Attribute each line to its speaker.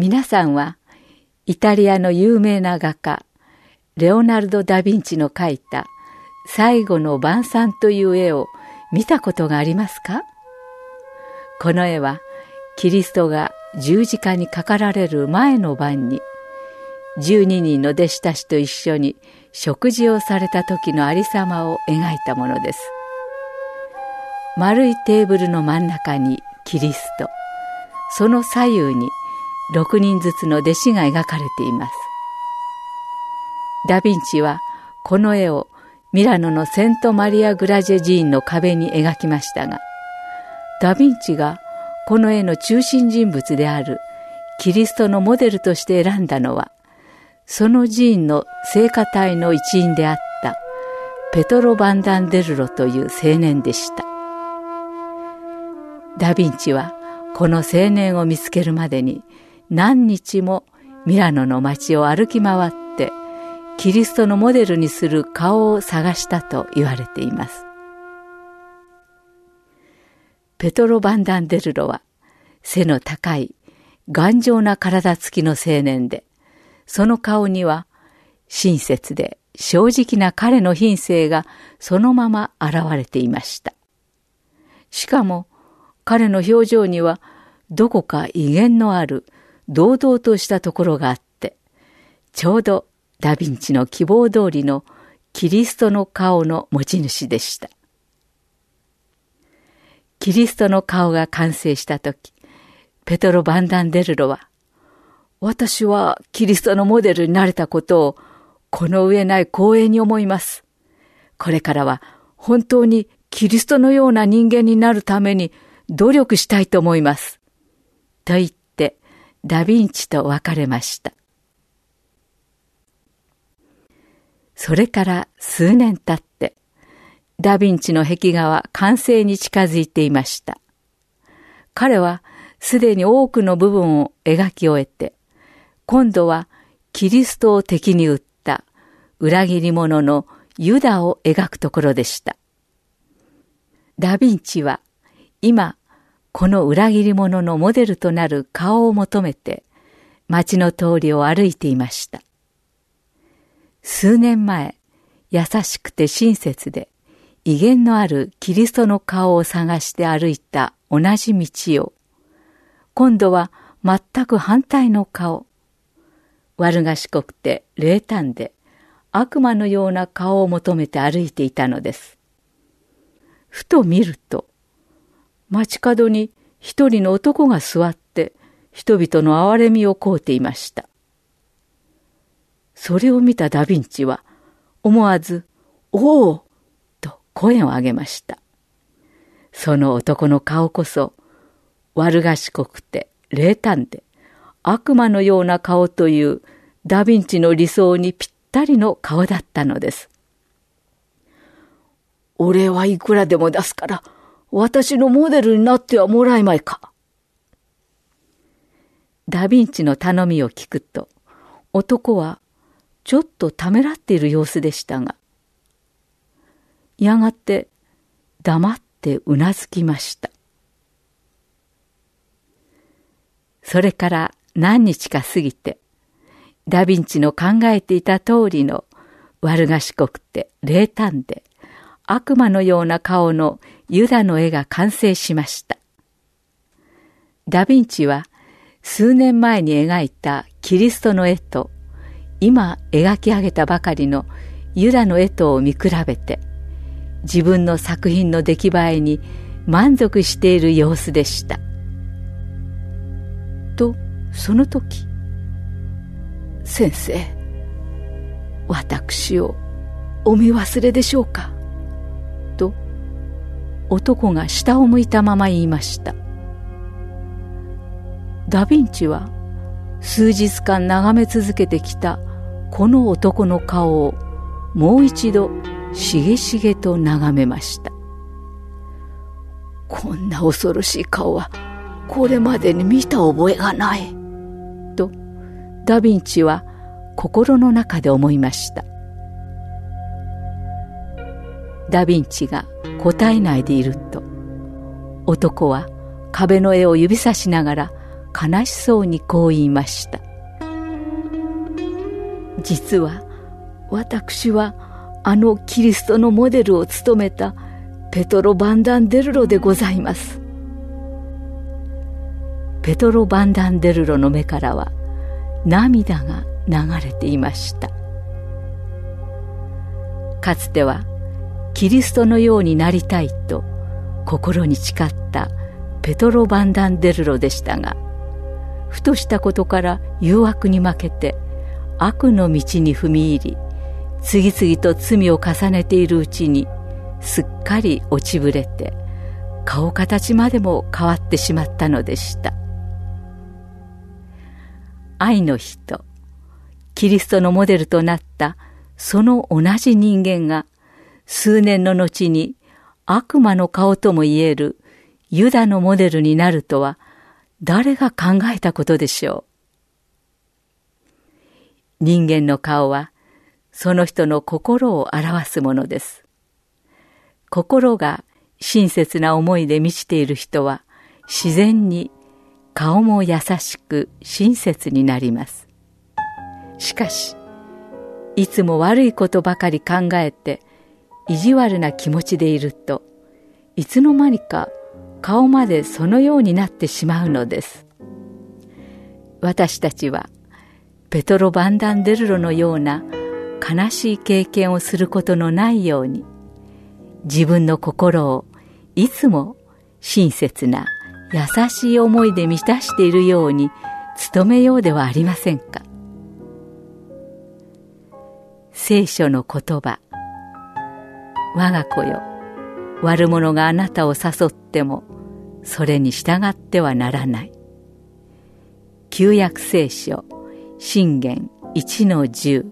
Speaker 1: 皆さんはイタリアの有名な画家レオナルド・ダ・ヴィンチの描いた最後の晩餐という絵を見たことがありますか？この絵はキリストが十字架にかかられる前の晩に12人の弟子たちと一緒に食事をされた時のありさまを描いたものです。丸いテーブルの真ん中にキリストその左右に6人ずつの弟子が描かれています。ダ・ヴィンチはこの絵をミラノのセント・マリア・グラジェ寺院の壁に描きましたがダ・ヴィンチがこの絵の中心人物であるキリストのモデルとして選んだのはその寺院の聖歌隊の一員であったペトロ・バンダンデルロという青年でした。ダ・ヴィンチはこの青年を見つけるまでに何日もミラノの街を歩き回ってキリストのモデルにする顔を探したと言われています。ペトロ・バンダンデルロは背の高い頑丈な体つきの青年で、その顔には親切で正直な彼の品性がそのまま現れていました。しかも彼の表情にはどこか威厳のある堂々としたところがあって、ちょうどダヴィンチの希望通りのキリストの顔の持ち主でした。キリストの顔が完成した時、ペトロ・バンダンデルロは、私はキリストのモデルになれたことをこの上ない光栄に思います。これからは本当にキリストのような人間になるために努力したいと思います。と言っダヴィンチと別れました。それから数年経って、ダヴィンチの壁画は完成に近づいていました。彼はすでに多くの部分を描き終えて、今度はキリストを敵に撃った裏切り者のユダを描くところでした。ダヴィンチは今この裏切り者のモデルとなる顔を求めて町の通りを歩いていました。数年前、優しくて親切で威厳のあるキリストの顔を探して歩いた同じ道を、今度は全く反対の顔、悪賢くて冷淡で悪魔のような顔を求めて歩いていたのです。ふと見ると、街角に一人の男が座って人々の憐れみを請うていました。それを見たダヴィンチは思わず、おおと声を上げました。その男の顔こそ悪賢くて冷淡で悪魔のような顔というダヴィンチの理想にぴったりの顔だったのです。俺はいくらでも出すから私のモデルになってはもらえまいか。ダヴィンチの頼みを聞くと、男はちょっとためらっている様子でしたが、やがて黙ってうなずきました。それから何日か過ぎて、ダヴィンチの考えていた通りの悪賢くて冷淡で悪魔のような顔のユダの絵が完成しました。ダヴィンチは数年前に描いたキリストの絵と今描き上げたばかりのユダの絵とを見比べて自分の作品の出来栄えに満足している様子でした。とその時先生私をお見忘れでしょうか？男が下を向いたまま言いました。ダヴィンチは数日間眺め続けてきたこの男の顔をもう一度しげしげと眺めました。こんな恐ろしい顔はこれまでに見た覚えがない。とダ・ヴィンチは心の中で思いました。ダ・ヴィンチが答えないでいると。男は壁の絵を指さしながら悲しそうにこう言いました。実は私はあのキリストのモデルを務めたペトロ・バンダンデルロでございます。ペトロ・バンダンデルロの目からは涙が流れていました。かつてはキリストのようになりたいと心に誓ったペトロ・バンダンデルロでしたがふとしたことから誘惑に負けて悪の道に踏み入り次々と罪を重ねているうちにすっかり落ちぶれて顔形までも変わってしまったのでした。愛の人キリストのモデルとなったその同じ人間が数年の後に悪魔の顔ともいえるユダのモデルになるとは誰が考えたことでしょう？人間の顔はその人の心を表すものです。心が親切な思いで満ちている人は自然に顔も優しく親切になります。しかし、いつも悪いことばかり考えて意地悪な気持ちでいるといつの間にか顔までそのようになってしまうのです。私たちはペトロ・バンダンデルロのような悲しい経験をすることのないように自分の心をいつも親切な優しい思いで満たしているように努めようではありませんか。聖書の言葉我が子よ。悪者があなたを誘ってもそれに従ってはならない。旧約聖書信玄一の十。